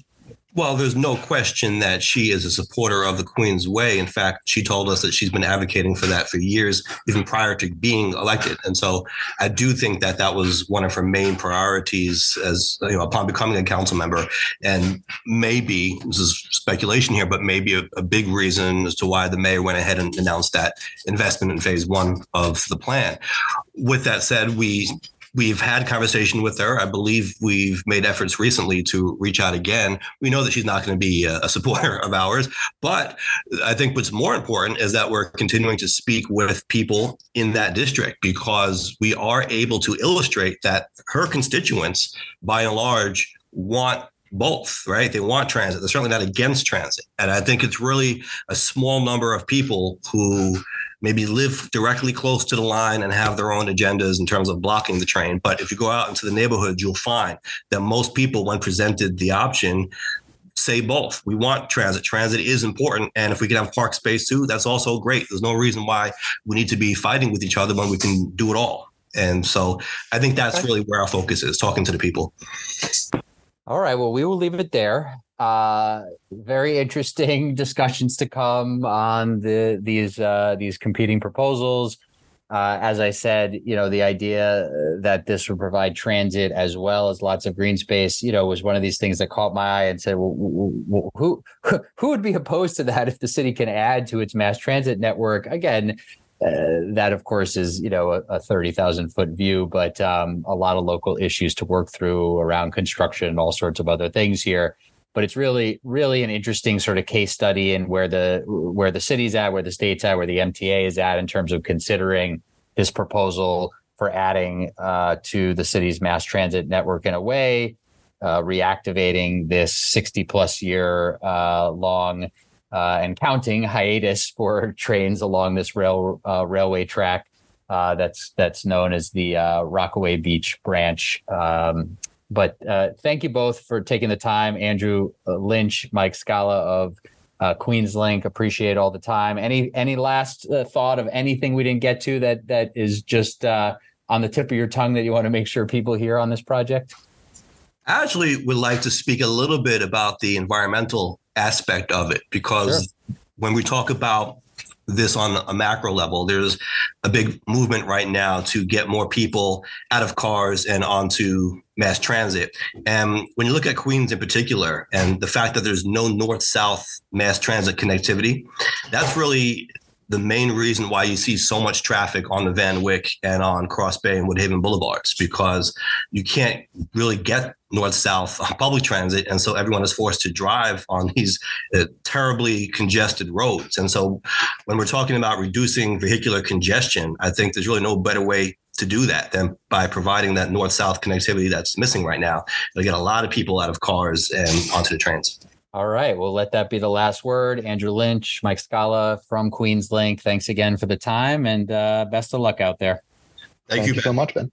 Well, there's no question that she is a supporter of the Queen's Way. In fact, she told us that she's been advocating for that for years, even prior to being elected. And so I do think that that was one of her main priorities as, you know, upon becoming a council member. And maybe, this is speculation here, but maybe a, a big reason as to why the mayor went ahead and announced that investment in phase one of the plan. With that said, we We've had conversation with her. I believe we've made efforts recently to reach out again. We know that she's not going to be a, supporter of ours, but I think what's more important is that we're continuing to speak with people in that district because we are able to illustrate that her constituents, by and large, want both, right? They want transit. They're certainly not against transit. And I think it's really a small number of people who maybe live directly close to the line and have their own agendas in terms of blocking the train. But if you go out into the neighborhoods, you'll find that most people, when presented the option, say both. We want transit. Transit is important. And if we can have park space too, that's also great. There's no reason why we need to be fighting with each other when we can do it all. And so I think that's really where our focus is talking to the people. All right. Well, we will leave it there. Uh, very interesting discussions to come on the these uh, these competing proposals. Uh, as I said, you know, the idea that this would provide transit as well as lots of green space, you know, was one of these things that caught my eye and said, well, who who would be opposed to that if the city can add to its mass transit network? Again, uh, that of course is you know a, a 30,000 foot view but um, a lot of local issues to work through around construction and all sorts of other things here but it's really really an interesting sort of case study in where the where the city's at where the state's at where the MTA is at in terms of considering this proposal for adding uh, to the city's mass transit network in a way uh, reactivating this 60 plus year uh, long uh, and counting hiatus for trains along this rail uh, railway track uh, that's that's known as the Rockaway Beach branch. Um, but uh, thank you both for taking the time, Andrew uh, Lynch, Mike Scala of Queens Link. Appreciate all the time. Any any last thought of anything we didn't get to that that is just on the tip of your tongue that you want to make sure people hear on this project? I actually would like to speak a little bit about the environmental aspect of it because sure. when we talk about this on a macro level, there's a big movement right now to get more people out of cars and onto mass transit. And when you look at Queens in particular, and the fact that there's no north south mass transit connectivity, that's really the main reason why you see so much traffic on the Van Wyck and on Cross Bay and Woodhaven Boulevards because you can't really get north south public transit. And so everyone is forced to drive on these uh, terribly congested roads. And so when we're talking about reducing vehicular congestion, I think there's really no better way to do that than by providing that north south connectivity that's missing right now. It'll get a lot of people out of cars and onto the trains. All right. We'll let that be the last word. Andrew Lynch, Mike Scala from Queens Link. Thanks again for the time and uh, best of luck out there. Thank, Thank you. you so much, Ben.